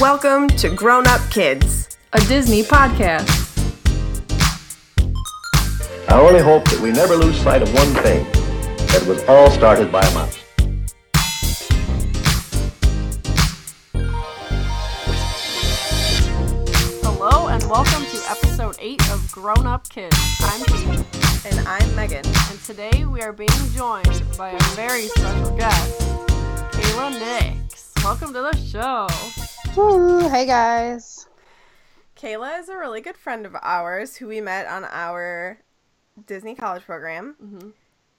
Welcome to Grown Up Kids. a Disney podcast. I only hope that we never lose sight of one thing that was all started by a mouse. Hello and welcome to episode 8 of Grown Up Kids. I'm Kate, And I'm Megan. and today we are being joined by a very special guest, Kayla Nix. Welcome to the show. Woo, hey guys. Kayla is a really good friend of ours who we met on our Disney college program. Mm-hmm.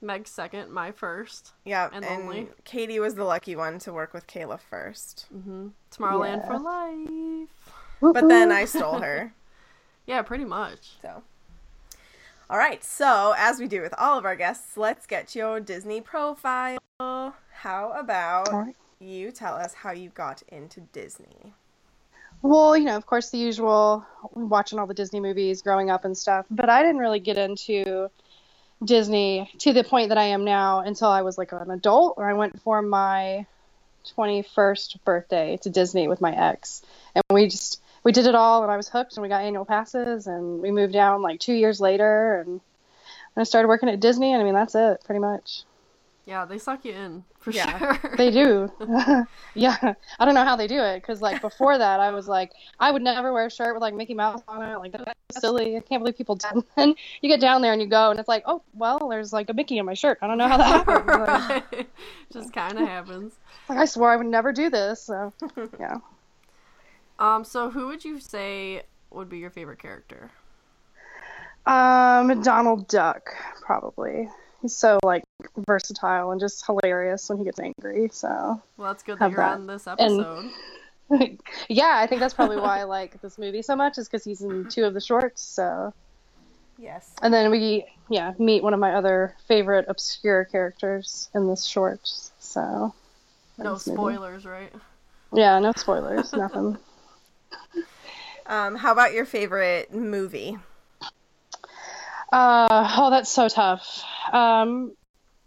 Meg's second, my first. Yeah, And and, only. Katie was the lucky one to work with Kayla first. Mm-hmm. Tomorrowland Yeah. for life. But then I stole her. Yeah, pretty much. So, all right. So, as we do with all of our guests, let's get your Disney profile. How about All right. You tell us how you got into Disney? Well, you know, of course, the usual watching all the Disney movies growing up and stuff. But I didn't really get into Disney to the point that I am now until I was like an adult, where I went for my 21st birthday to Disney with my ex. And we just, we did it all, and I was hooked, and we got annual passes, and we moved down like two years later, and I started working at Disney, and I mean, that's it, pretty much. Yeah, they suck you in for Yeah. sure. They do. yeah. I don't know how they do it because, like, before that, I was like, I would never wear a shirt with, like, Mickey Mouse on it. Like, that's silly. I can't believe people do And you get down there and you go, and it's like, oh, well, there's, like, a Mickey in my shirt. I don't know how that happened. Like, right. Just kind of happens. like, I swore I would never do this. So, yeah. Um, so who would you say would be your favorite character? Um, Donald Duck, probably. He's so, like, versatile and just hilarious when he gets angry. So, Well, that's good that you're that. on this And- episode. yeah, I think that's probably why I like this movie so much, is because he's in two of the shorts. So, Yes. And then we, yeah, meet one of my other favorite obscure characters in this short. So, no movie. spoilers, right? yeah, no spoilers, nothing. Um, how about your favorite movie? Uh, oh, that's so tough. Um,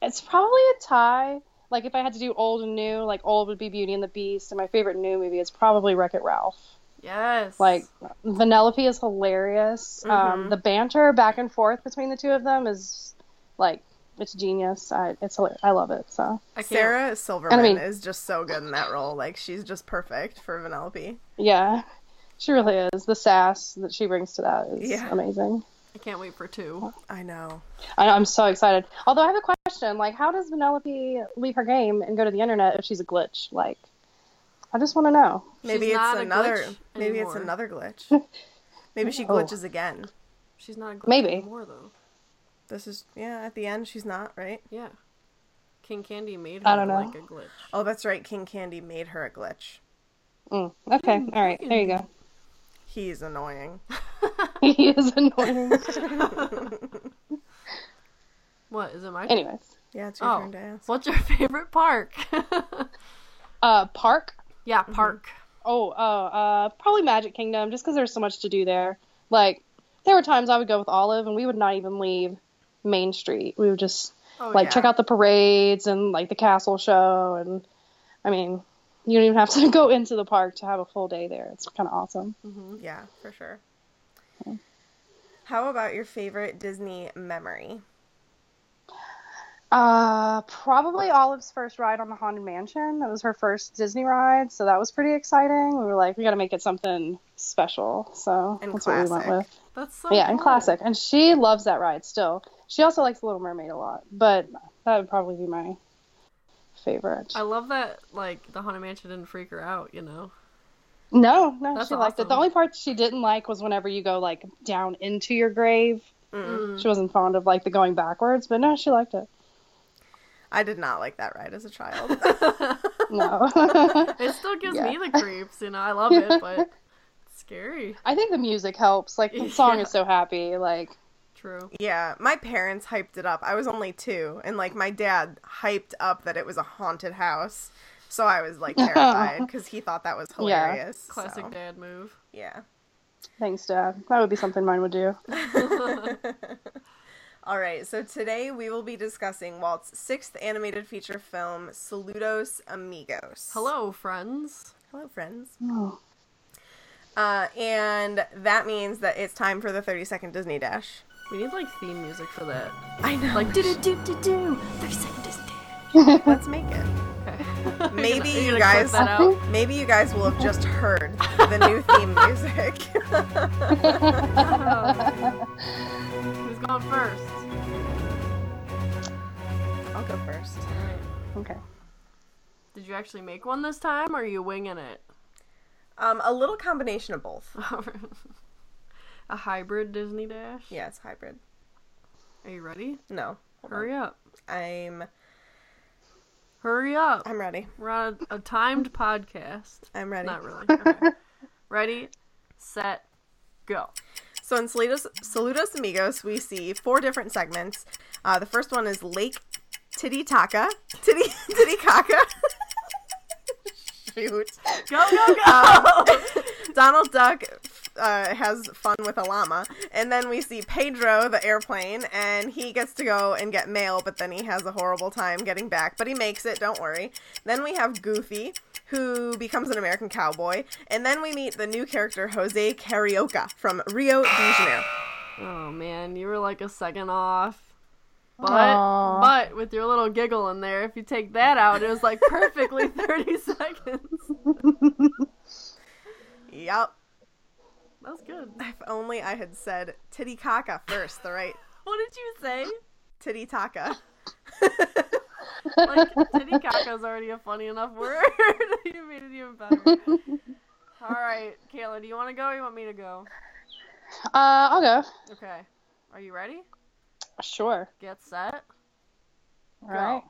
it's probably a tie. Like if I had to do old and new, like old would be Beauty and the Beast, and my favorite new movie is probably Wreck It Ralph. Yes. Like Vanellope is hilarious. Um, the banter back and forth between the two of them is like it's genius. I it's hilarious. I love it. So I can't, Sarah Silverman I mean- is just so good in that role. Like she's just perfect for Vanellope. yeah, she really is. The sass that she brings to that is Yeah. amazing. I can't wait for two. I know. I, I'm so excited. Although I have a question, like, how does Vanellope leave her game and go to the internet if she's a glitch? Like, I just want to know. Maybe She's it's another. Maybe anymore. it's another glitch. Maybe she Oh. glitches again. She's not a glitch Maybe. anymore, though. This is yeah. At the end, she's not right. Yeah. King Candy made her I don't know. like a glitch. Oh, that's right. King Candy made her a glitch. Mm, okay, all right, there you go. He's annoying. he is annoying. What is it? My Anyways, Yeah, it's your Oh, turn to ask. what's your favorite park? uh, park. yeah, park. Oh, oh, uh, probably Magic Kingdom, just because there's so much to do there. Like, there were times I would go with Olive, and we would not even leave Main Street. We would just Oh, like yeah. check out the parades and like the castle show, and I mean, you don't even have to go into the park to have a full day there. It's kind of awesome. Yeah, for sure. How about your favorite Disney memory? Uh, probably Olive's first ride on the Haunted Mansion. That was her first Disney ride, so that was pretty exciting. We were like, we got to make it something special, so And that's what we went with. That's so yeah, and classic. And she loves that ride still. She also likes The Little Mermaid a lot, but that would probably be my favorite. I love that like the Haunted Mansion didn't freak her out. You know. No, no, That's she liked it. The only part she didn't like was whenever you go like down into your grave. She wasn't fond of like the going backwards, but no, she liked it. I did not like that ride as a child. No. It still gives Yeah. me the creeps. You know, I love it, but it's scary. I think the music helps. Like the song Yeah. is so happy. Like True. yeah, my parents hyped it up. I was only two, and like my dad hyped up that it was a haunted house. So I was like terrified because he thought that was Yeah. hilarious. Classic so, dad move. Yeah. thanks, Dad. That would be something mine would do. All right, so today we will be discussing Walt's sixth animated feature film, Saludos Amigos. Hello, friends. Hello, friends. Oh. Uh, and that means that it's time for the 30 second Disney Dash. We need like theme music for that. I know. Like do do do do do. Thirty second Disney. Let's make it. Okay. Maybe You're you gonna guys- clip that out. Maybe you guys will have just heard the new theme music. Who's going first? I'll go first. Okay. Did you actually make one this time, or are you winging it? Um, a little combination of both. A hybrid Disney Dash. Yeah, it's hybrid. Are you ready? No. hold on. Hurry up. I'm Hurry up. I'm ready. We're on a, a timed podcast. I'm ready. Not really. Okay. ready, set, go. So in Saludos, Saludos Amigos, we see four different segments. Uh, the first one is Lake Titicaca. Titty Titicaca. Shoot. Go, go, go! Donald Duck uh, has fun with a llama. And then we see Pedro, the airplane, and he gets to go and get mail, but then he has a horrible time getting back. But he makes it, don't worry. Then we have Goofy, who becomes an American cowboy. And then we meet the new character, Jose Carioca from Rio de Janeiro. oh man, you were like a second off. But Aw. but with your little giggle in there, if you take that out, it was like perfectly thirty seconds. Yep. That was good. If only I had said Titicaca first, the right What did you say? Tititaka. Like titty is already a funny enough word. you made it even better. All right, Kayla, do you want to go or you want me to go? Uh, I'll go. Okay. Are you ready? Sure. Get set. All right.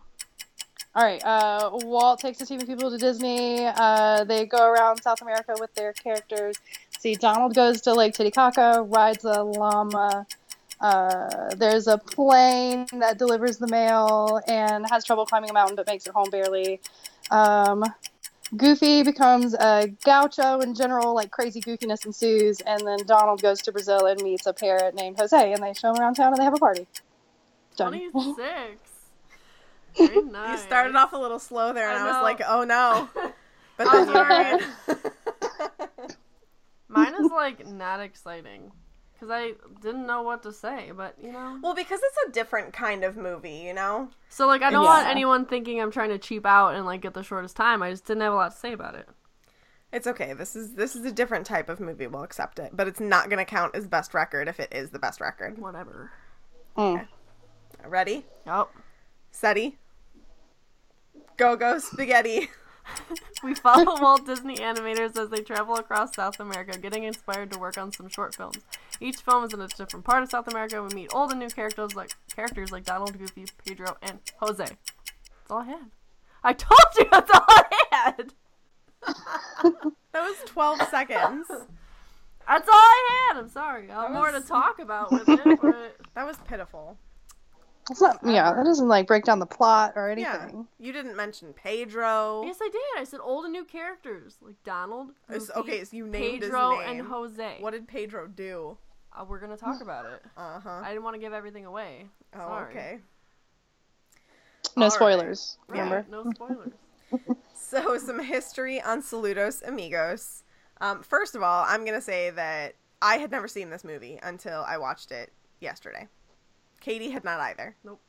All right. Uh, Walt takes a team of people to Disney. Uh, they go around South America with their characters. See, Donald goes to Lake Titicaca, rides a llama. Uh, there's a plane that delivers the mail and has trouble climbing a mountain but makes it home barely. Um, Goofy becomes a gaucho in general, like crazy goofiness ensues, and then Donald goes to Brazil and meets a parrot named Jose, and they show him around town and they have a party. Done. Twenty six. Very You started off a little slow there, and I I, was like, oh no. But then you were sorry. good. Mine is like not exciting because I didn't know what to say, but you know. well, because it's a different kind of movie, you know? So like, I don't want anyone thinking I'm trying to cheap out and like get the shortest time. I just didn't have a lot to say about it. It's okay. This is this is a different type of movie. We'll accept it, but it's not going to count as best record if it is the best record. Whatever. Mm. Ready? Yep. Steady. Go go spaghetti. We follow Walt Disney animators as they travel across South America, getting inspired to work on some short films. Each film is in a different part of South America. We meet old and new characters like characters like Donald, Goofy, Pedro, and Jose. That's all I had. I told you that's all I had. That was 12 seconds. That's all I had. I'm sorry. I have more to talk about with it, but That was pitiful. It's not, yeah, that doesn't like break down the plot or anything. Yeah. anything. You didn't mention Pedro. yes, I did. I said old and new characters like Donald, It's- Goofy, okay, so you named his Pedro, name. and Jose. What did Pedro do? Uh, we're gonna talk about it. Uh huh. I didn't want to give everything away. Oh, Sorry. okay. No All right. spoilers. Yeah. Remember? No spoilers. So, some history on Saludos Amigos. Um, first of all, I'm going to say that I had never seen this movie until I watched it yesterday. Katie had not either. Nope.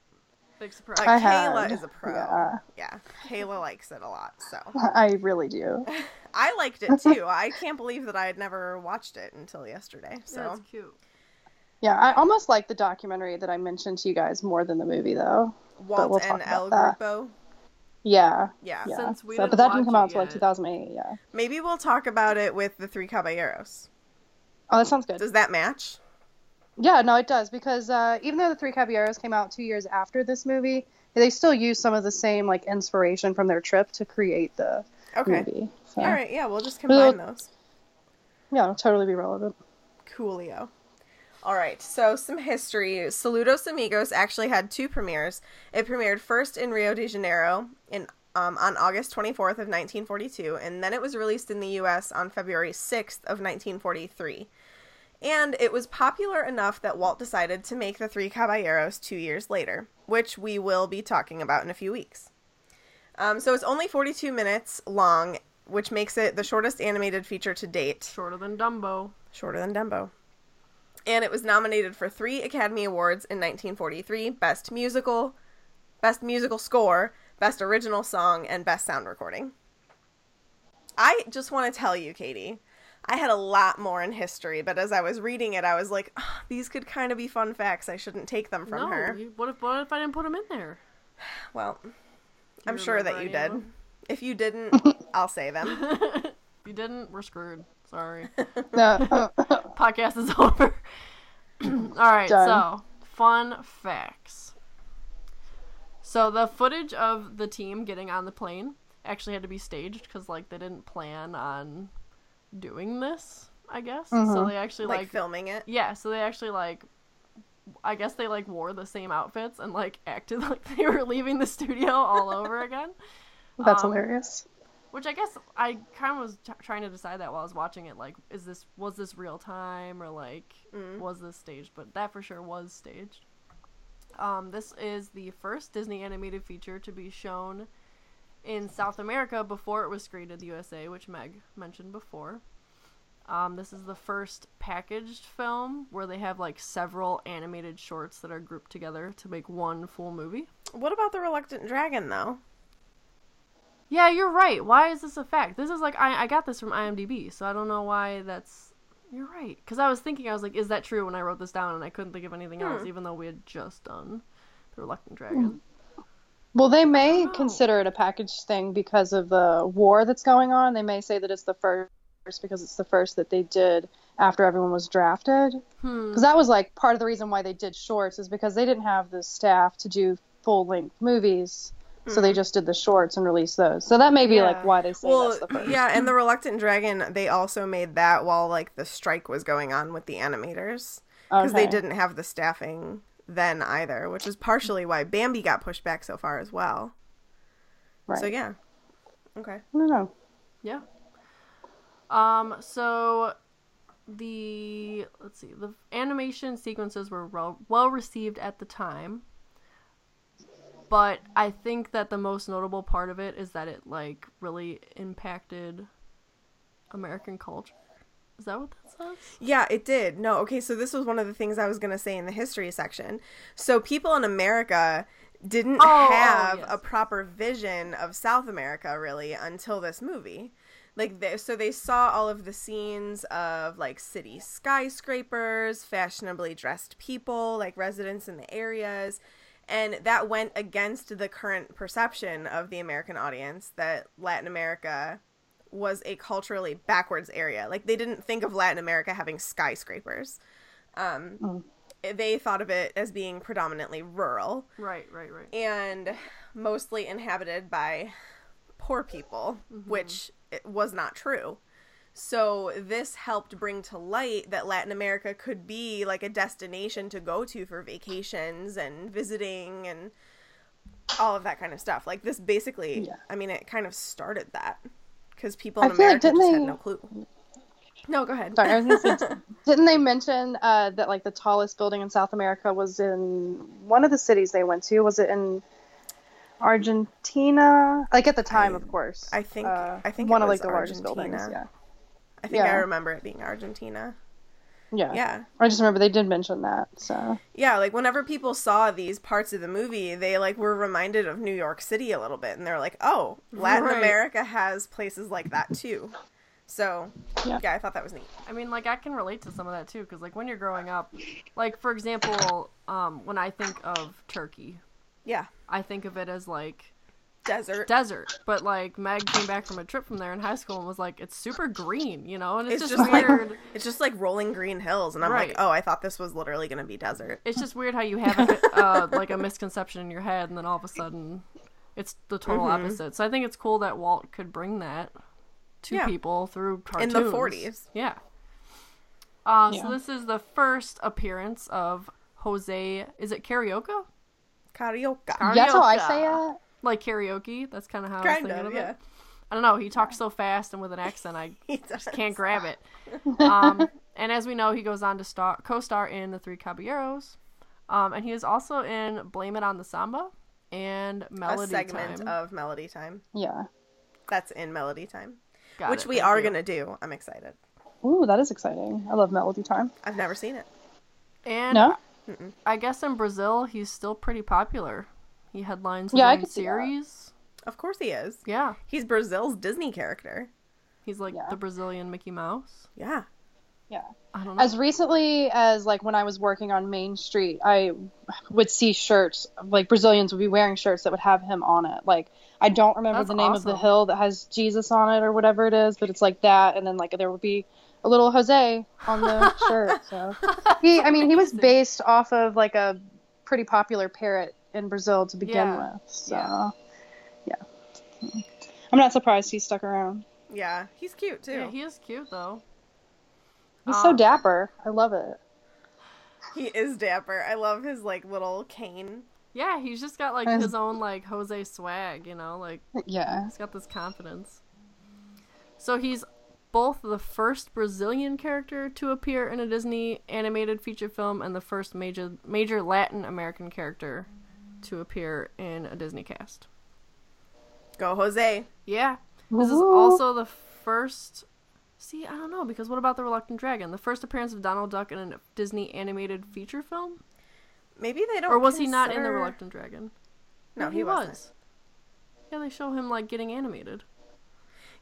Big surprise. Uh, I Kayla had. is a pro. Yeah. Yeah, Kayla likes it a lot. So, I really do. I liked it too. I can't believe that I had never watched it until yesterday. Yeah, So, it's cute. Yeah, I almost like the documentary that I mentioned to you guys more than the movie, though. Walt we'll and El about that. Grupo. Yeah, Yeah. yeah. Since we so, didn't but that didn't come out until like 2008. Yeah. Maybe we'll talk about it with the Three Caballeros. Oh, that sounds good. Does that match? Yeah, no, it does because uh, even though the Three Caballeros came out two years after this movie, they still use some of the same like inspiration from their trip to create the Okay. movie. So, All right. Yeah, we'll just combine those. Yeah, it'll totally be relevant. Coolio. All right, so some history. Saludos Amigos actually had two premieres. It premiered first in Rio de Janeiro in um, on August 24th of 1942, and then it was released in the U.S. on February 6th of 1943. And it was popular enough that Walt decided to make the Three Caballeros two years later, which we will be talking about in a few weeks. Um, so it's only 42 minutes long, which makes it the shortest animated feature to date, Shorter than Dumbo. shorter than Dumbo. And it was nominated for three Academy Awards in 1943 Best Musical, Best Musical Score, Best Original Song, and Best Sound Recording. I just want to tell you, Katie, I had a lot more in history, but as I was reading it, I was like, "Ugh, these could kind of be fun facts. I shouldn't take them from no, her. you- what if what if I didn't put them in there? Well, I'm sure that you did. them? If you didn't, I'll say them. If you didn't, we're screwed. Sorry. No. Podcast is over. All right, Done. so fun facts. So the footage of the team getting on the plane actually had to be staged because like they didn't plan on doing this. I guess so. They actually like, like, filming it. yeah. So they actually like. I guess they like wore the same outfits and like acted like they were leaving the studio all over again. That's Um, hilarious. Which I guess I kind of was t- trying to decide that while I was watching it. Like, is this was this real time or like was this staged? But that for sure was staged. Um, this is the first Disney animated feature to be shown in South America before it was screened in the USA, which Meg mentioned before. Um, this is the first packaged film where they have like several animated shorts that are grouped together to make one full movie. What about the Reluctant Dragon, though? Yeah, you're right. Why is this a fact? This is like I, I got this from IMDb, so I don't know why that's. You're right. Because I was thinking, I was like, is that true when I wrote this down, and I couldn't think of anything else, even though we had just done the Reluctant Dragon. Well, they may know. consider it a package thing because of the war that's going on. They may say that it's the first because it's the first that they did after everyone was drafted. Hmm. Because that was like part of the reason why they did shorts is because they didn't have the staff to do full length movies. So they just did the shorts and released those. So that may be like why they say Well, that's the first. yeah, and the Reluctant Dragon, they also made that while like the strike was going on with the animators because they didn't have the staffing then either, which is partially why Bambi got pushed back so far as well. Right. So yeah, okay. No, don't. Yeah. Um. So the let's see the animation sequences were well, well received at the time but i think that the most notable part of it is that it like really impacted american culture is that what that says Yeah, it did. No, okay, so this was one of the things I was going to say in the history section. So people in America didn't Oh, oh, have yes. a proper vision of South America really until this movie. Like they, so they saw all of the scenes of like city skyscrapers, fashionably dressed people, like residents in the areas, and that went against the current perception of the American audience that Latin America was a culturally backwards area. Like they didn't think of Latin America having skyscrapers. Um, They thought of it as being predominantly rural right right right and mostly inhabited by poor people, which was not true. So this helped bring to light that Latin America could be like a destination to go to for vacations and visiting and all of that kind of stuff. Like this basically, Yeah. I mean, it kind of started that because people in I like America didn't just they- had no clue. No, go ahead. Sorry, I was gonna say, didn't they mention uh, that like the tallest building in South America was in one of the cities they went to? Was it in Argentina? Like at the time, of course. I think- uh, I think one it of like the largest buildings. Yeah, I think I remember it being Argentina. Yeah, Yeah. I just remember they did mention that. So Yeah, like whenever people saw these parts of the movie, they like were reminded of New York City a little bit, and they're like, "Oh, Latin Right. America has places like that too." So, Yeah. yeah, I thought that was neat. I mean, like I can relate to some of that too, because like when you're growing up, like for example, um, when I think of Turkey, Yeah, I think of it as like desert. desert. But like Meg came back from a trip from there in high school and was like, it's super green, you know, and it's, it's just, just like weird. it's just like rolling green hills, and I'm Right. like, "Oh, I thought this was literally gonna be desert." it's just weird how you have like a, uh, like a misconception in your head, and then all of a sudden, it's the total Mm-hmm. opposite. So I think it's cool that Walt could bring that to Yeah. people through cartoons. In the 40s. Yeah. Uh, Yeah. So this is the first appearance of Jose. Is it karaoke? Carioca. Car- that's how I say it. Like karaoke? That's kind of how I was thinking of, of, yeah. it. I don't know. He talks so fast and with an accent, I He does. can't grab it. Um, and as we know, he goes on to star co-star in The Three Caballeros, um, and he is also in Blame It on the Samba and A Melody segment Time. of Melody Time. Yeah. That's in Melody Time. Got which it, we are you. gonna do. I'm excited. Ooh, that is exciting. I love Melody Time. I've never seen it. And No? I guess in Brazil he's still pretty popular. He headlines his Yeah, I own could see that. series. Of course he is. Yeah, He's Brazil's Disney character. he's like Yeah. the Brazilian Mickey Mouse. Yeah. Yeah. I don't know. As recently as like when I was working on Main Street, I would see shirts like Brazilians would be wearing shirts that would have him on it. Like I don't remember That's the name of the hill that has Jesus on it or whatever it is, but it's like that, and then like there would be a little Jose on the shirt. So he, I mean, he was based off of like a pretty popular parrot in Brazil to begin Yeah. with. So Yeah. yeah. I'm not surprised he stuck around. Yeah. He's cute too. yeah, he is cute though. He's so Um, dapper. I love it. He is dapper. I love his like little cane. Yeah, he's just got like And- his own like Jose swag, you know, like Yeah. he's got this confidence. So he's both the first Brazilian character to appear in a Disney animated feature film and the first major major Latin American character to appear in a Disney cast. Go Jose. Yeah. This is also the first See, I don't know because what about the Reluctant Dragon? The first appearance of Donald Duck in a Disney animated feature film? Maybe they don't. Or was he not in the Reluctant Dragon? No, he, wasn't. was. Yeah, they show him like getting animated,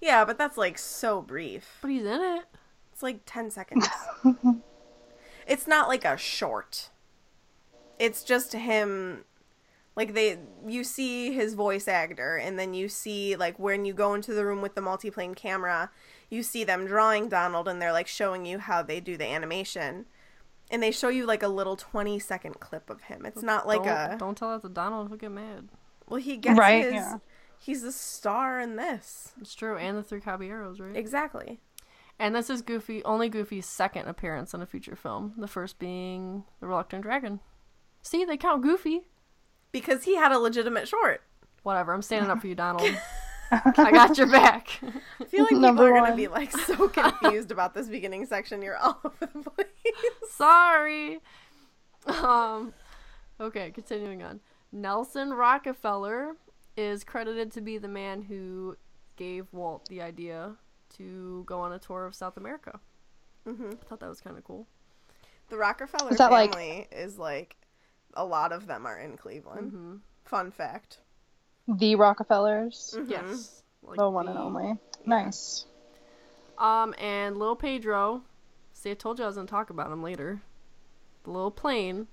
Yeah, but that's like so brief. but he's in it. It's like 10 seconds. it's not like a short. It's just him like they you see his voice actor and then you see like when you go into the room with the multiplane camera, you see them drawing Donald and they're like showing you how they do the animation. And they show you like a little 20 second clip of him. It's not like don't, a Don't tell that to Donald. He'll get mad. well he gets Right, his yeah. he's the star in this. It's true. And the Three Caballeros, right? Exactly. And this is Goofy, only Goofy's second appearance in a feature film. The first being The Reluctant Dragon. See, they count Goofy. Because he had a legitimate short. Whatever. I'm standing up for you, Donald. I got your back. I feel like people are gonna be like so confused about this beginning section. You're all over the place. Sorry. Um. Okay, continuing on. Nelson Rockefeller is credited to be the man who gave Walt the idea to go on a tour of South America. Mhm. I thought that was kind of cool. The Rockefeller Is that like- family is like a lot of them are in Cleveland. hmm Fun fact. The Rockefellers. Mhm. Yes. Like The one and the- only. Nice. Um, and Lil Pedro. See, I told you I was gonna talk about him later. The little plane.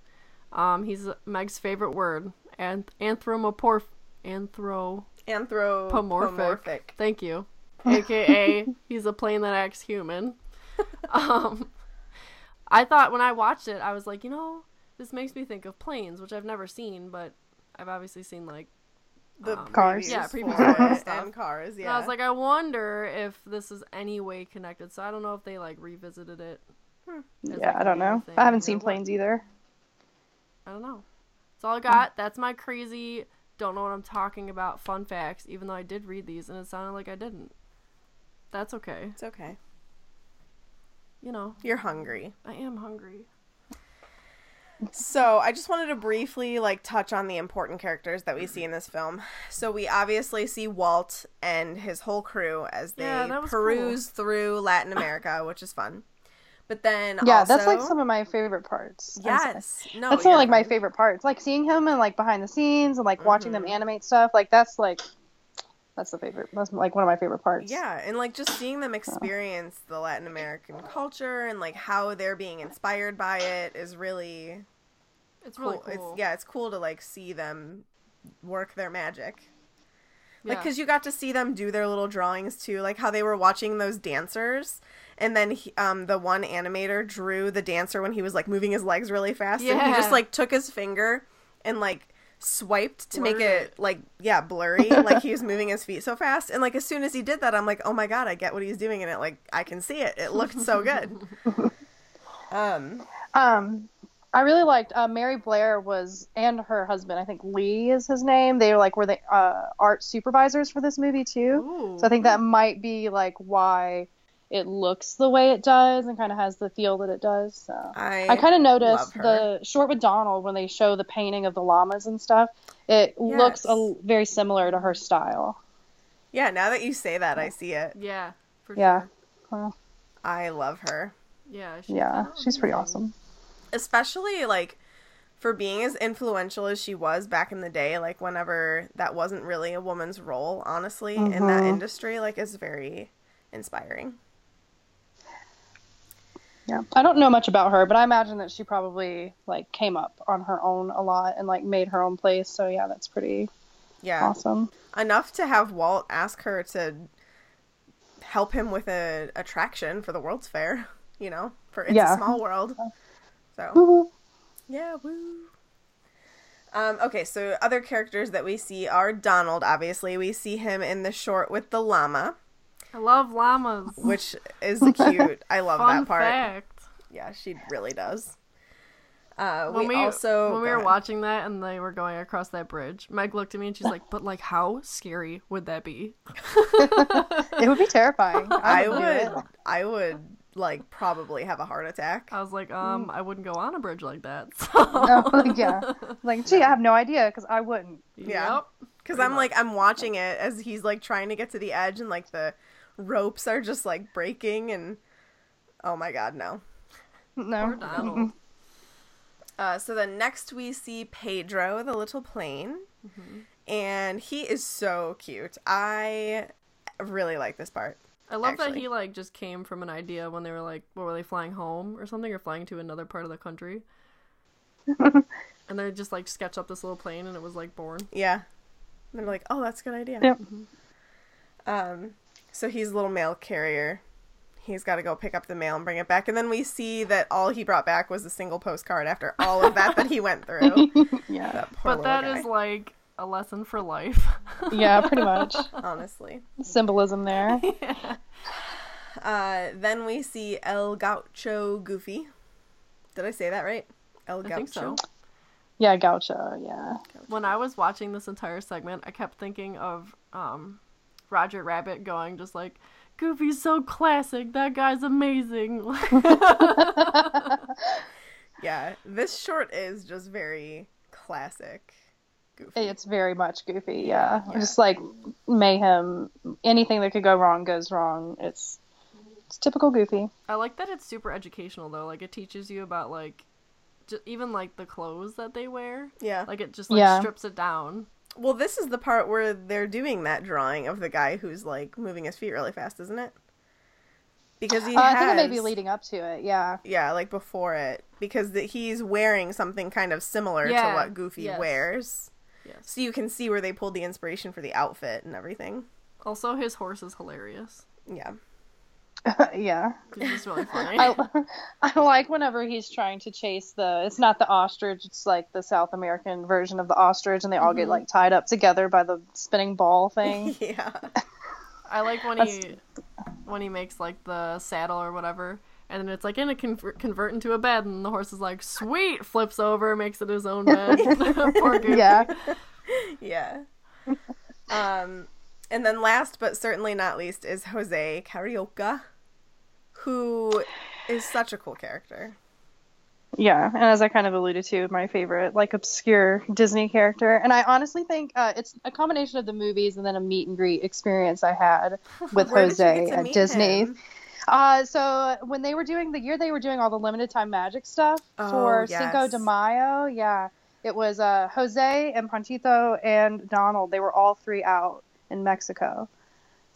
Um, he's Meg's favorite word. And anthropomorph. Anthro. Anthropomorphic. Thank you. AKA, he's a plane that acts human. Um, I thought when I watched it, I was like, you know, this makes me think of planes, which I've never seen, but I've obviously seen like. The Um, Cars. yeah, Yeah, previous previous for cars it and cars. and Yeah, I was like, I wonder if this is any way connected. So I don't know if they like revisited it. as, Yeah, like, I a don't know. thing I haven't or seen what. planes either. I don't know. That's all I got. That's my crazy. Don't know what I'm talking about. Fun facts. Even though I did read these and it sounded like I didn't. That's okay. it's okay. You know, You're hungry. I am hungry. So I just wanted to briefly like touch on the important characters that we see in this film. So we obviously see Walt and his whole crew as they Yeah, that was peruse through Latin America, which is fun. But then Yeah, that's like some of my favorite parts. Yes, no, that's some of like my favorite parts. Like seeing him and like behind the scenes and like watching them Mhm. animate stuff. Like that's like that's the favorite. That's like one of my favorite parts. Yeah, and like just seeing them experience the Latin American culture and like how they're being inspired by it is really It's cool. really cool. It's yeah, it's cool to like see them work their magic. Like, cause you got to see them do their little drawings too, like how they were watching those dancers, and then he, um, the one animator drew the dancer when he was like moving his legs really fast, and he just like took his finger and like swiped to make Blurred it, it. like yeah blurry, like he was moving his feet so fast, and like as soon as he did that, I'm like, oh my god, I get what he's doing, and it like I can see it. It looked so good. um, Um, I really liked uh, Mary Blair was and her husband. I think Lee is his name. They were like were the uh, art supervisors for this movie too. Ooh. So I think that might be like why it looks the way it does and kind of has the feel that it does. So I I kind of noticed the short with Donald when they show the painting of the llamas and stuff. It looks a, very similar to her style. yeah. Now that you say that, I see it. Yeah. For Yeah. sure. Well, I love her. Yeah. She's yeah, kinda she's pretty awesome. especially like for being as influential as she was back in the day like whenever that wasn't really a woman's role honestly in that Mhm. industry like is very inspiring Yeah, I don't know much about her, but I imagine that she probably like came up on her own a lot and like made her own place. So yeah, that's pretty yeah awesome. enough to have walt ask her to help him with a attraction for the world's fair you know for it's Yeah. a small world so Woo-hoo. Yeah, woo. Um, okay, so other characters that we see are Donald, obviously. We see him in the short with the llama, I love llamas. which is cute. I love Fun that part. fact. Yeah, she really does. Uh, When we, we, also when we were ahead. watching that and they were going across that bridge, Meg looked at me and she's like, "But like, how scary would that be?" It would be terrifying. I I would. do would, I would like probably have a heart attack. I was like, um, I wouldn't go on a bridge like that. So. No, like, yeah. Like, gee, I have no idea because I wouldn't. Yeah. Yep. Because I'm like, I'm watching it as he's like trying to get to the edge, and like the ropes are just like breaking, and oh my god, no. No. Poor Donald. Uh, so then next we see Pedro, the little plane, Mm-hmm. and he is so cute. I really like this part. I love that he like just came from an idea when they were like, what were they flying home or something, or flying to another part of the country, and they just like sketch up this little plane and it was like born. Yeah, and they're like, oh, that's a good idea. Yep. Um, so he's a little mail carrier. He's got to go pick up the mail and bring it back, and then we see that all he brought back was a single postcard after all of that that he went through. Yeah. That poor But that little is like a lesson for life. Yeah, pretty much. honestly. Symbolism there. Uh, then we see El Gaucho Goofy. Did I say that right? El I Gaucho. think so. Yeah, gaucho. Yeah. When I was watching this entire segment, I kept thinking of um, Roger Rabbit going just like, Goofy's so classic. That guy's amazing. Yeah, this short is just very classic. Goofy. It's very much goofy. Yeah. Just like mayhem. Anything that could go wrong goes wrong. It's it's typical goofy. I like that it's super educational though. Like it teaches you about like, ju- even like the clothes that they wear. Yeah. Like it just like Yeah. strips it down. Well, this is the part where they're doing that drawing of the guy who's like moving his feet really fast, isn't it? Because he Uh, has, I think it may be leading up to it. Yeah. yeah, like before it, because the, he's wearing something kind of similar to what Goofy yes. wears. Yes. So you can see where they pulled the inspiration for the outfit and everything. Also, his horse is hilarious. Yeah. yeah. He's just really funny. I, I like whenever he's trying to chase the. It's not the ostrich. It's like the South American version of the ostrich, and they all get like tied up together by the spinning ball thing. yeah. I like when he when he makes like the saddle or whatever, and then it's like in a convert, convert into a bed, and the horse is like, "Sweet!" flips over, makes it his own bed. Poor Goofy. yeah. Yeah. um, and then last but certainly not least is Jose Carioca, who is such a cool character. Yeah, and as I kind of alluded to, my favorite like obscure Disney character, and I honestly think uh, it's a combination of the movies and then a meet and greet experience I had with Where did you Jose at Disney. him? Uh, so when they were doing the year they were doing all the limited time magic stuff Oh, for Cinco de Mayo, yeah, it was uh, Jose and Panchito and Donald. They were all three out in Mexico,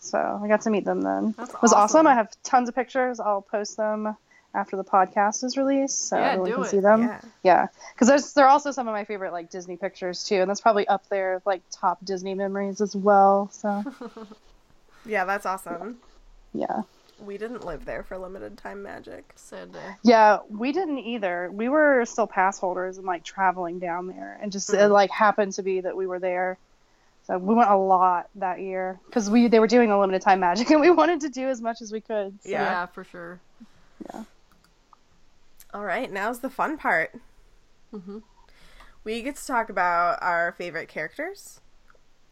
so I got to meet them then. That's it was awesome. awesome. I have tons of pictures. I'll post them after the podcast is released, so Yeah, everyone can it. see them. Yeah. Yeah, because there's they're also some of my favorite like Disney pictures too, and that's probably up there like top Disney memories as well. So Yeah, that's awesome. yeah. We didn't live there for limited time magic. Sad day. Yeah, we didn't either. We were still pass holders and like traveling down there, and just Hmm. it like happened to be that we were there. So we went a lot that year because we they were doing a limited time magic, and we wanted to do as much as we could. So. Yeah. Yeah, for sure. Yeah. All right, now's the fun part. Mhm. We get to talk about our favorite characters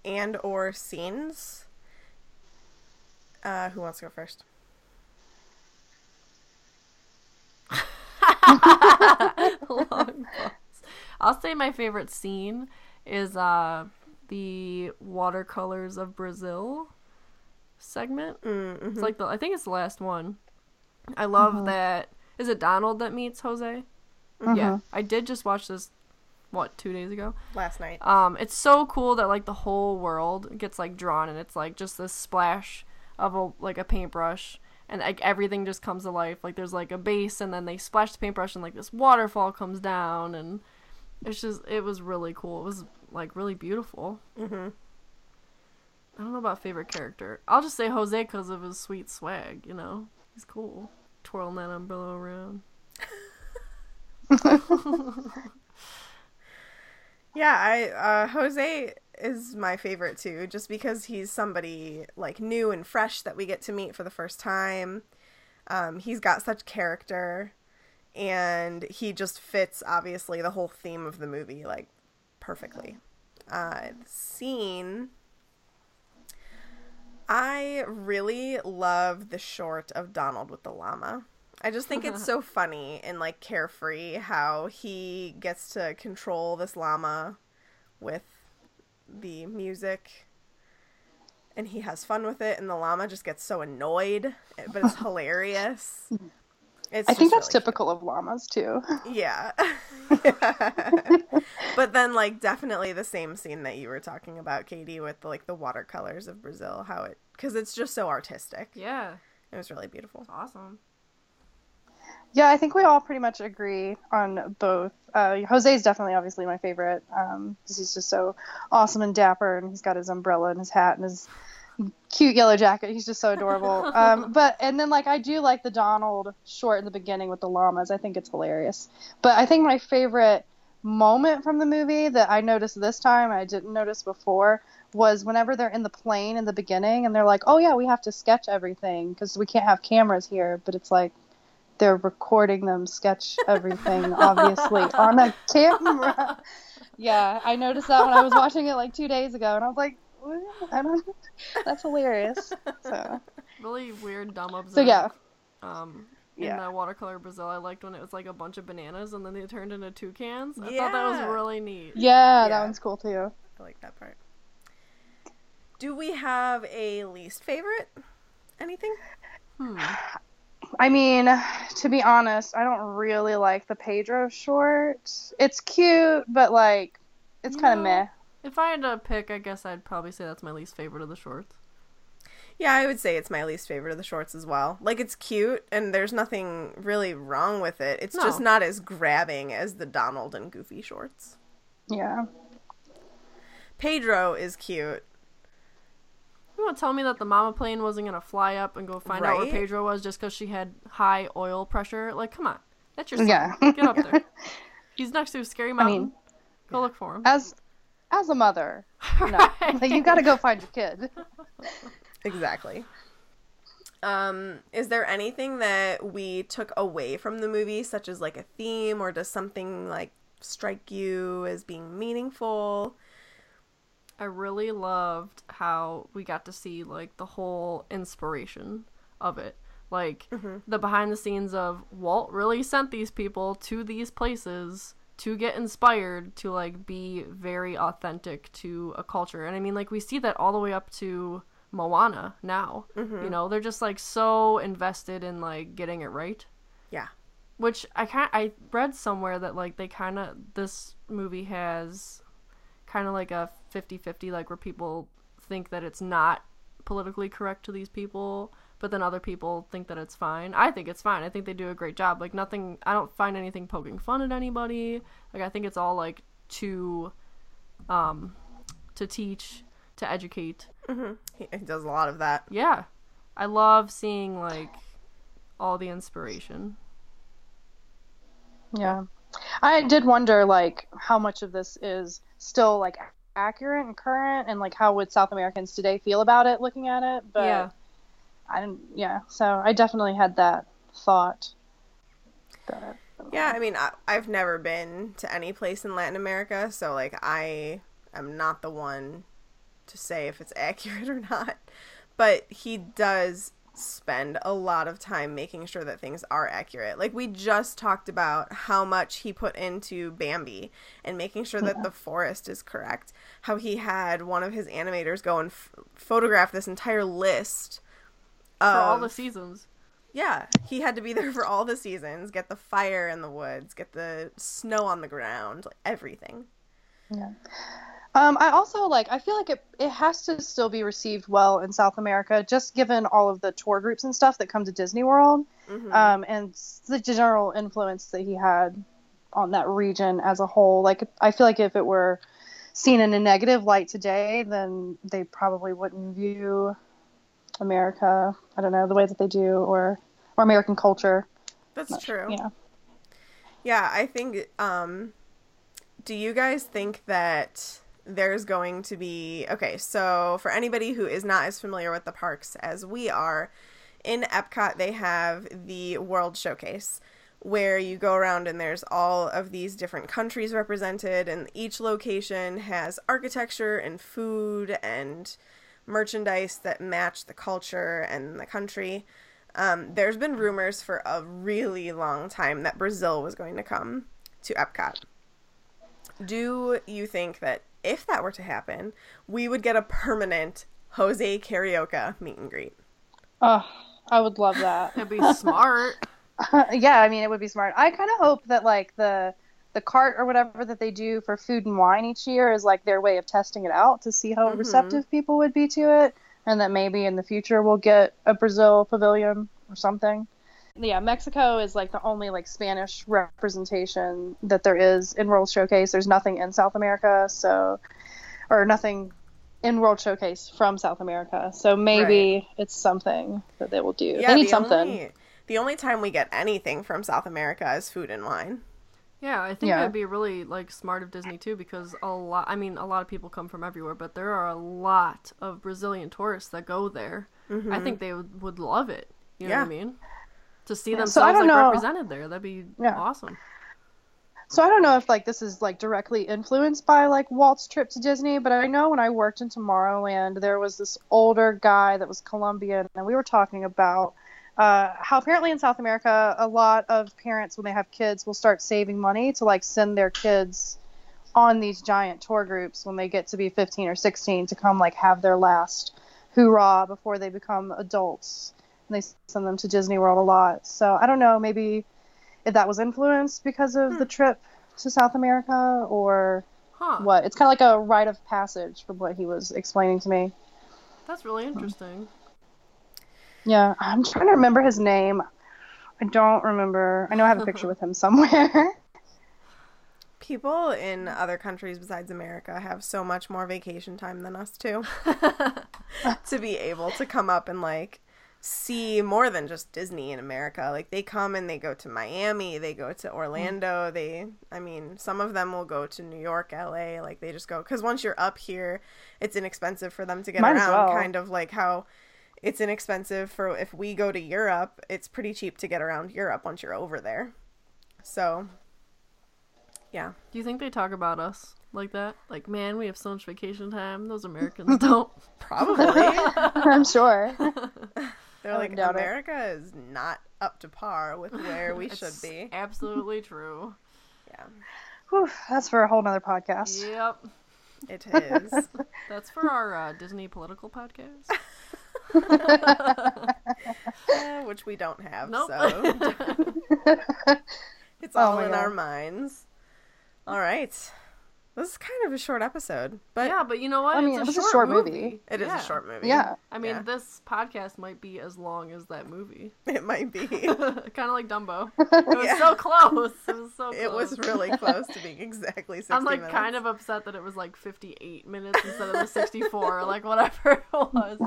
and or scenes. Uh, who wants to go first? Long pause. I'll say my favorite scene is uh the watercolors of Brazil segment. Mm-hmm. It's like the I think it's the last one. I love Mm-hmm. that. Is it Donald that meets Jose? Yeah, I did just watch this. What two days ago? Last night. Um, it's so cool that like the whole world gets like drawn, and it's like just this splash of a like a paintbrush, and like everything just comes to life. Like there's like a base, and then they splash the paintbrush, and like this waterfall comes down, and it's just it was really cool. It was like really beautiful. Mm-hmm. I don't know about favorite character. I'll just say Jose because of his sweet swag. You know, he's cool, twirling that umbrella around. Yeah, I uh, Jose is my favorite too, just because he's somebody like new and fresh that we get to meet for the first time. Um, he's got such character, and he just fits obviously the whole theme of the movie like perfectly. Uh, the scene. I really love the short of Donald with the llama. I just think it's so funny and like carefree how he gets to control this llama with the music and he has fun with it and the llama just gets so annoyed but it's hilarious. It's I think that's really typical of llamas too. Yeah. but then like definitely the same scene that you were talking about Katie with like the watercolors of Brazil how it cuz it's just so artistic. Yeah, It was really beautiful. it's awesome. Yeah, I think we all pretty much agree on both. Uh, is definitely obviously my favorite um, 'cause he's just so awesome and dapper, and he's got his umbrella and his hat and his cute yellow jacket. He's just so adorable. um, but and then like I do like the Donald short in the beginning with the llamas. I think it's hilarious. But I think my favorite moment from the movie that I noticed this time I didn't notice before was whenever they're in the plane in the beginning and they're like, "Oh yeah, we have to sketch everything because we can't have cameras here." But it's like they're recording them sketch everything obviously on a camera. Yeah, I noticed that when I was watching it like two days ago, and I was like? I don't. That's hilarious. So Really weird, dumb observe. so yeah, Um, in Yeah. the watercolor Brazil, I liked when it was like a bunch of bananas and then they turned into toucans. I thought that was really neat. yeah, Yeah. that one's cool too. I like that part. Do we have a least favorite? Anything? Hmm. I mean, to be honest, I don't really like the Pedro short. It's cute, but like, it's kind of No. meh. If I had to pick, I guess I'd probably say that's my least favorite of the shorts. Yeah, I would say it's my least favorite of the shorts as well. Like it's cute and there's nothing really wrong with it. It's just not as grabbing as the Donald and Goofy shorts. Yeah. Pedro is cute. You want to tell me that the mama plane wasn't gonna fly up and go find out where Pedro was just because she had high oil pressure? Like, come on, that's your son. Yeah. Get up there. He's next to a scary mountain. mean- go look for him. As as a mother, no, Right. like, you got to go find your kid. Exactly. Um, is there anything that we took away from the movie, such as like a theme, or does something like strike you as being meaningful? I really loved how we got to see like the whole inspiration of it. Like the behind the scenes of Walt really sent these people to these places to get inspired to like be very authentic to a culture. And I mean like we see that all the way up to Moana now. Mm-hmm. You know, they're just like so invested in like getting it right Yeah. which I kind I read somewhere that like they kind of this movie has kind of like a 50-50 like where people think that it's not politically correct to these people but then other people think that it's fine. I think it's fine. I think they do a great job. Like nothing I don't find anything poking fun at anybody. Like I think it's all like to um to teach, to educate. He, he does a lot of that. Yeah. I love seeing like all the inspiration. Yeah. I did wonder like how much of this is still like accurate and current and like how would South Americans today feel about it looking at it, but yeah. I didn't yeah, so I definitely had that thought. But Yeah, I mean, I, I've never been to any place in Latin America, so like I am not the one to say if it's accurate or not. But he does spend a lot of time making sure that things are accurate. Like we just talked about how much he put into Bambi and making sure that the forest is correct. How he had one of his animators go and f- photograph this entire list For all the seasons. Yeah, he had to be there for all the seasons, get the fire in the woods, get the snow on the ground, like everything. Yeah. Um, I also like. I feel like it it has to still be received well in South America, just given all of the tour groups and stuff that come to Disney World, Mhm. um, and the general influence that he had on that region as a whole. Like, I feel like if it were seen in a negative light today, then they probably wouldn't view America. I don't know the way that they do, or or American culture. That's much. true. Yeah. Yeah, I think um do you guys think that there's going to be okay, so for anybody who is not as familiar with the parks as we are, in Epcot they have the World Showcase where you go around and there's all of these different countries represented and each location has architecture and food and merchandise that match the culture and the country. Um, there's been rumors for a really long time that Brazil was going to come to Epcot. Do you think that if that were to happen, we would get a permanent Jose Carioca meet and greet? Oh, I would love that. It'd be smart. yeah, I mean, it would be smart. I kind of hope that like the the cart or whatever that they do for food and wine each year is like their way of testing it out to see how Mhm. receptive people would be to it, and that maybe in the future we'll get a Brazil pavilion or something. Yeah, Mexico is like the only like Spanish representation that there is in World Showcase. There's nothing in South America, so or nothing in World Showcase from South America. So maybe it's something that they will do. they need the something. Only, the only time we get anything from South America is food and wine. Yeah, I think Yeah. it'd be really like smart of Disney too because a lot I mean a lot of people come from everywhere, but there are a lot of Brazilian tourists that go there. I mm-hmm. think they would, would love it. You know what I mean? To see So I themselves don't like know- represented there. That'd be Yeah. awesome. So I don't know if like this is like directly influenced by like Walt's trip to Disney, but I know when I worked in Tomorrowland, there was this older guy that was Colombian, and we were talking about uh, how apparently in South America, a lot of parents when they have kids will start saving money to like send their kids on these giant tour groups when they get to be 15 or 16 to come like have their last hoorah before they become adults. And they send them to Disney World a lot. So I don't know, maybe if that was influenced because of the trip to South America or Huh. what. It's kind of like a rite of passage from what he was explaining to me. That's really interesting. Yeah, I'm trying to remember his name. I don't remember. I know I have a picture with him somewhere. People in other countries besides America have so much more vacation time than us too. to be able to come up and like see more than just Disney in America. Like they come and they go to Miami, they go to Orlando, mm. they I mean, some of them will go to New York, LA, like they just go cuz once you're up here, it's inexpensive for them to get Might around, well. kind of like how it's inexpensive for if we go to Europe, it's pretty cheap to get around Europe once you're over there. So, yeah. Do you think they talk about us like that? Like, man, we have so much vacation time. Those Americans don't. Probably. I'm sure. They're I like wouldn't doubt it. America is not up to par with where we should be. Absolutely true. Yeah, Whew, that's for a whole nother podcast. Yep. it is. That's for our uh, Disney political podcast. Uh, which we don't have. Nope. So it's Oh all in God. our minds. All right. This is kind of a short episode, but yeah, but you know what? I mean, it's it was a short movie. movie. it is Yeah. a short movie. Yeah. I mean, Yeah. this podcast might be as long as that movie. It might be. kind of like Dumbo. It was Yeah. so close. It was so close. It was really close to being exactly 60 I'm like minutes. kind of upset that it was like 58 minutes instead of the 64, like whatever it was.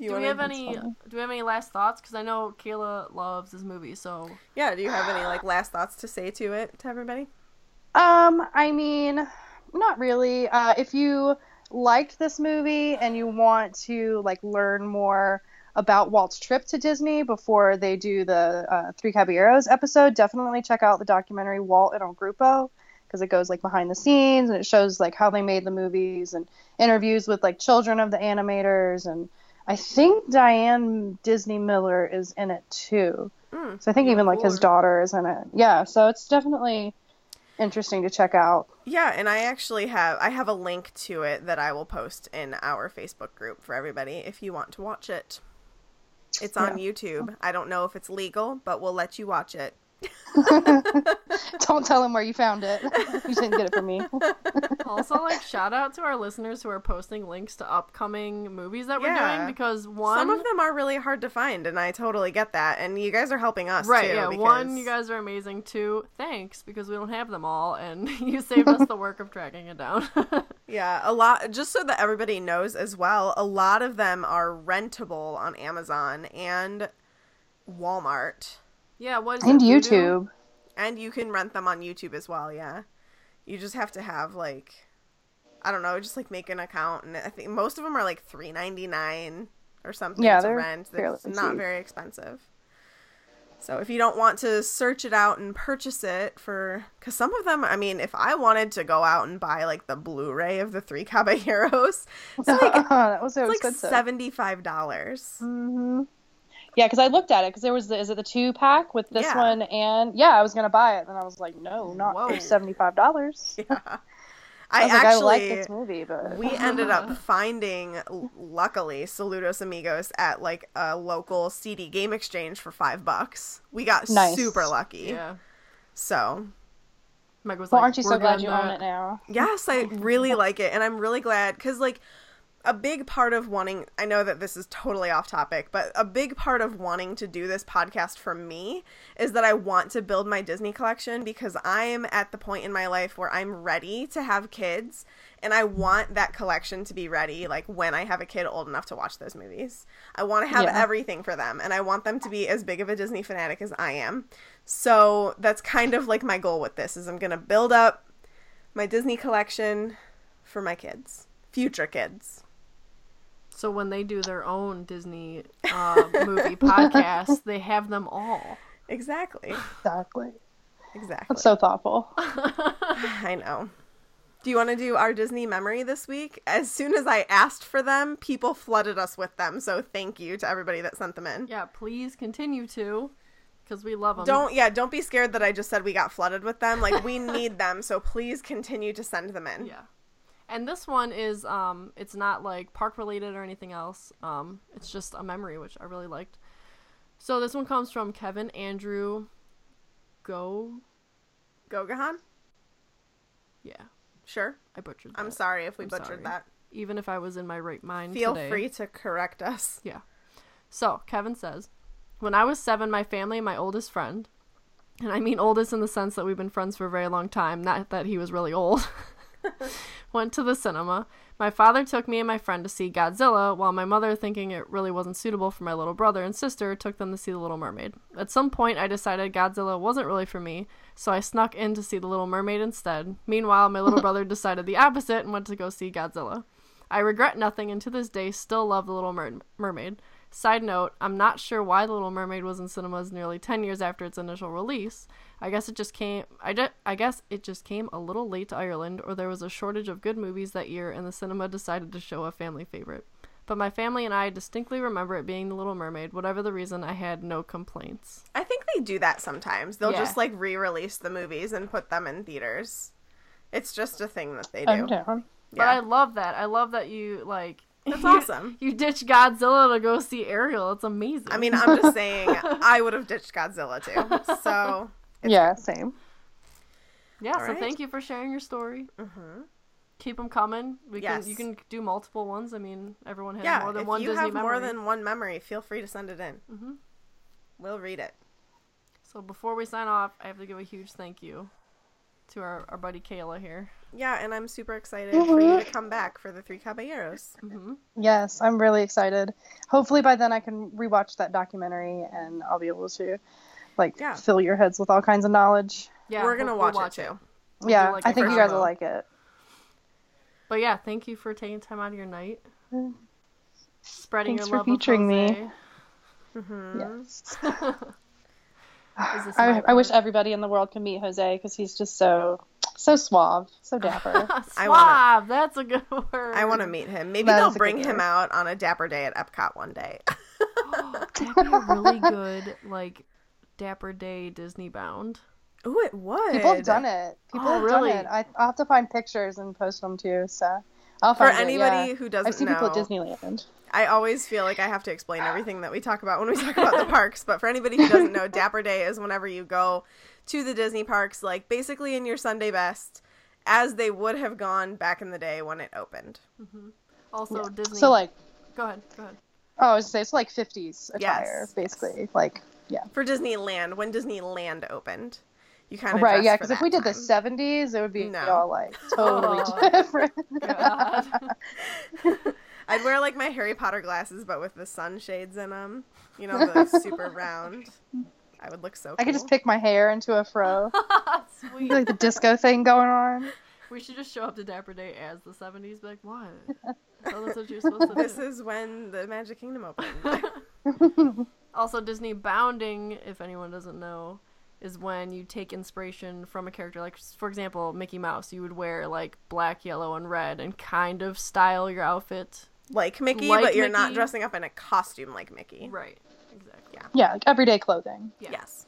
You do we have any? Do we have any last thoughts? Because I know Kayla loves this movie, so Yeah, do you have any like last thoughts to say to it to everybody? Um, I mean, not really. Uh, if you liked this movie and you want to like learn more about Walt's trip to Disney before they do the uh, Three Caballeros episode, definitely check out the documentary Walt and El Grupo because it goes like behind the scenes and it shows like how they made the movies and interviews with like children of the animators and I think Diane Disney Miller is in it too. Mm. So I think even like his daughter is in it. Yeah, so it's definitely interesting to check out. Yeah, and I actually have I have a link to it that I will post in our Facebook group for everybody if you want to watch it. It's on YouTube. I don't know if it's legal, but we'll let you watch it. Don't tell him where you found it. you didn't get it from me. Also, like shout out to our listeners who are posting links to upcoming movies that we're Yeah. doing because one, Some of them are really hard to find, and I totally get that. And you guys are helping us, right? too, yeah, because- one, you guys are amazing. Two, thanks because we don't have them all, and you saved us the work of tracking it down. Yeah, a lot. Just so that everybody knows as well, a lot of them are rentable on Amazon and Walmart, yeah, what is And it? YouTube. and you can rent them on YouTube as well. Yeah, you just have to have like, I don't know, just like make an account, and I think most of them are like three ninety nine or something Yeah, to they're rent. It's not cheap. very expensive. So if you don't want to search it out and purchase it for, because some of them, I mean, if I wanted to go out and buy like the Blu-ray of the Three Caballeros, it's like that was so it's like seventy-five dollars. hmm Yeah, because I looked at it because there was the, is it the two pack with this Yeah. one and yeah, I was gonna buy it, and I was like, no, not Whoa. for seventy five dollars. Yeah, I I, was like, I like actually this movie, but we ended up finding, luckily, Saludos Amigos at like a local CD game exchange for five bucks. We got Nice. super lucky. Yeah, So Meg was well, like, aren't you so glad you that." own it now? yes, I really like it, and I'm really glad because like a big part of wanting I know that this is totally off topic, but a big part of wanting to do this podcast for me is that I want to build my Disney collection because I'm at the point in my life where I'm ready to have kids and I want that collection to be ready like when I have a kid old enough to watch those movies. I want to have Yeah. everything for them and I want them to be as big of a Disney fanatic as I am. So that's kind of like my goal with this is I'm going to build up my Disney collection for my kids, future kids. So when they do their own Disney uh, movie podcast, they have them all. Exactly. Exactly. Exactly. That's so thoughtful. I know. Do you want to do our Disney memory this week? As soon as I asked for them, people flooded us with them. So thank you to everybody that sent them in. Yeah, please continue to, because we love them. Don't yeah, don't be scared that I just said we got flooded with them. Like we need them, so please continue to send them in. Yeah. And this one is um it's not like park related or anything else. Um it's just a memory which I really liked. So this one comes from Kevin Andrew Go Gogahan? Yeah. Sure. I butchered that. I'm sorry if we I'm butchered sorry. that. Even if I was in my right mind Feel today. free to correct us. Yeah. So, Kevin says, When I was seven, my family and my oldest friend, and I mean oldest in the sense that we've been friends for a very long time, not that he was really old, went to the cinema. My father took me and my friend to see Godzilla, while my mother, thinking it really wasn't suitable for my little brother and sister, took them to see The Little Mermaid. At some point, I decided Godzilla wasn't really for me, so I snuck in to see The Little Mermaid instead. Meanwhile, my little brother decided the opposite and went to go see Godzilla. I regret nothing and to this day still love The Little Mer- Mermaid. Side note, I'm not sure why The Little Mermaid was in cinemas nearly 10 years after its initial release. I guess it just came I, ju- I guess it just came a little late to Ireland or there was a shortage of good movies that year and the cinema decided to show a family favorite. But my family and I distinctly remember it being The Little Mermaid. Whatever the reason, I had no complaints. I think they do that sometimes. They'll Yeah. just like re-release the movies and put them in theaters. It's just a thing that they I'm do. down. But I love that. I love that you like That's awesome. You ditch Godzilla to go see Ariel. It's amazing. I mean, I'm just saying I would have ditched Godzilla too. So yeah, same. Yeah, so Alright. thank you for sharing your story. Mhm. Keep them coming. We Yes. can you can do multiple ones. I mean, everyone has yeah, more than one. if one you Disney have memory. more than one memory, feel free to send it in. Mm-hmm. We'll read it. So before we sign off, I have to give a huge thank you to our, our buddy Kayla here. Yeah, and I'm super excited for you to come back for the Three Caballeros. hmm Yes, I'm really excited. Hopefully by then I can rewatch that documentary and I'll be able to like Yeah. fill your heads with all kinds of knowledge. Yeah, We're gonna we'll- watch, we'll it too. We'll yeah, do, like, I a think you first guys will like it. But yeah, thank you for taking time out of your night, spreading Thanks your for featuring me. Mm-hmm. Yes. I, I wish everybody in the world could meet Jose because he's just so so suave, so dapper. I Suave. That's a good word. I want to meet him. Maybe That they'll is a good bring him word. out on a dapper day at Epcot one day. That'd be a really good like Dapper Day Disney bound. Oh, it would. People have done it. People Oh, have really? done it. I, I'll have to find pictures and post them too. So I'll For find it, anybody yeah. who doesn't I've seen know, people at Disneyland. I always feel like I have to explain everything that we talk about when we talk about the parks. But for anybody who doesn't know, Dapper Day is whenever you go to the Disney parks, like basically in your Sunday best, as they would have gone back in the day when it opened. Mm-hmm. Also, Disney. So like, go ahead. Go ahead. oh, I was gonna say it's like 50s attire, Yes. basically. Like, yeah. For Disneyland, when Disneyland opened, you kind of Right, yeah, because if we did the 70s, it would be No. all like totally Oh. different. I'd wear like my Harry Potter glasses, but with the sunshades in them. You know, the super round. I would look so. Cool. I could just pick my hair into a fro, Sweet. like the disco thing going on. We should just show up to Dapper Day as the 70s. Be like, what? So oh, that's what you're supposed to This do. is when the Magic Kingdom opened. Also, Disney bounding, if anyone doesn't know, is when you take inspiration from a character. Like, for example, Mickey Mouse. You would wear like black, yellow, and red, and kind of style your outfit. like Mickey, Like but you're not dressing up in a costume like Mickey. Right. Exactly. Yeah. Yeah, like everyday clothing. Yeah. Yes.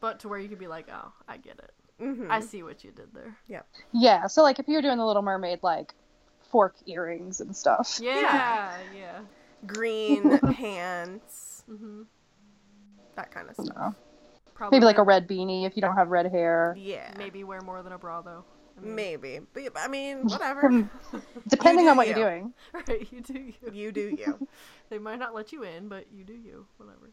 But to where you could be like, oh, I get it. hmm I see what you did there. Yep. Yeah, so like if you're doing the Little Mermaid, like fork earrings and stuff. Yeah. Yeah. Green pants, hmm that kind of stuff. know. Probably Maybe like a red beanie if you don't have red hair. Yeah. Maybe wear more than a bra though. I mean, Maybe. But I mean, whatever. Depending do on what you. you're doing. Right. You do you. you do you. They might not let you in, but you do you. Whatever.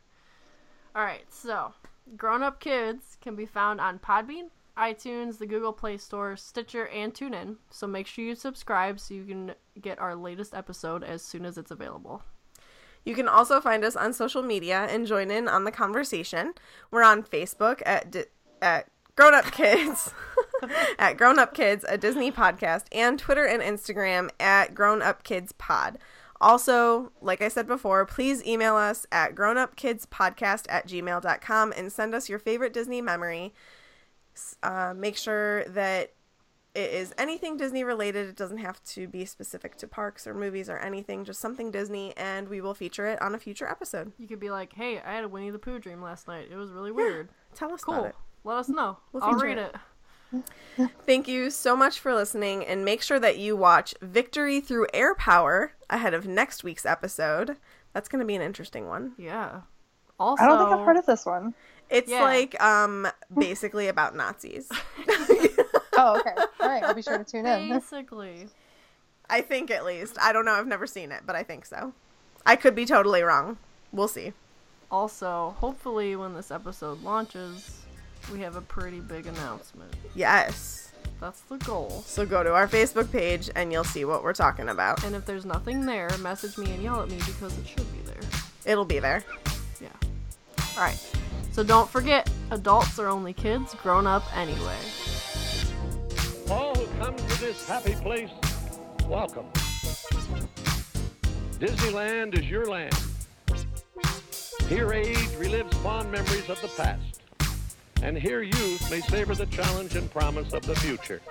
All right. So, Grown Up Kids can be found on Podbean, iTunes, the Google Play Store, Stitcher, and TuneIn. So make sure you subscribe so you can get our latest episode as soon as it's available. You can also find us on social media and join in on the conversation. We're on Facebook at at Grown Up Kids, at Grown Up Kids, a Disney podcast, and Twitter and Instagram at Grown Up Kids Pod. Also, like I said before, please email us at grownupkidspodcast at gmail.com and send us your favorite Disney memory. Uh, make sure that it is anything Disney related. It doesn't have to be specific to parks or movies or anything, just something Disney, and we will feature it on a future episode. You could be like, "Hey, I had a Winnie the Pooh dream last night. It was really weird. Tell us Cool. about it. Let us know. We'll I'll read it. it." Thank you so much for listening, and make sure that you watch Victory Through Air Power ahead of next week's episode. That's going to be an interesting one. Yeah. Also, I don't think I've heard of this one. It's Yeah. like um basically about Nazis. Oh, okay. All right, I'll be sure to tune in. basically. I think at least. I don't know. I've never seen it, but I think so. I could be totally wrong. We'll see. Also, hopefully, when this episode launches, we have a pretty big announcement. Yes. That's the goal. So go to our Facebook page and you'll see what we're talking about. And if there's nothing there, message me and yell at me because it should be there. It'll be there. Yeah. Alright. So don't forget, adults are only kids grown up anyway. All who come to this happy place, welcome. Disneyland is your land. Here age relives fond memories of the past. And here youth may savor the challenge and promise of the future.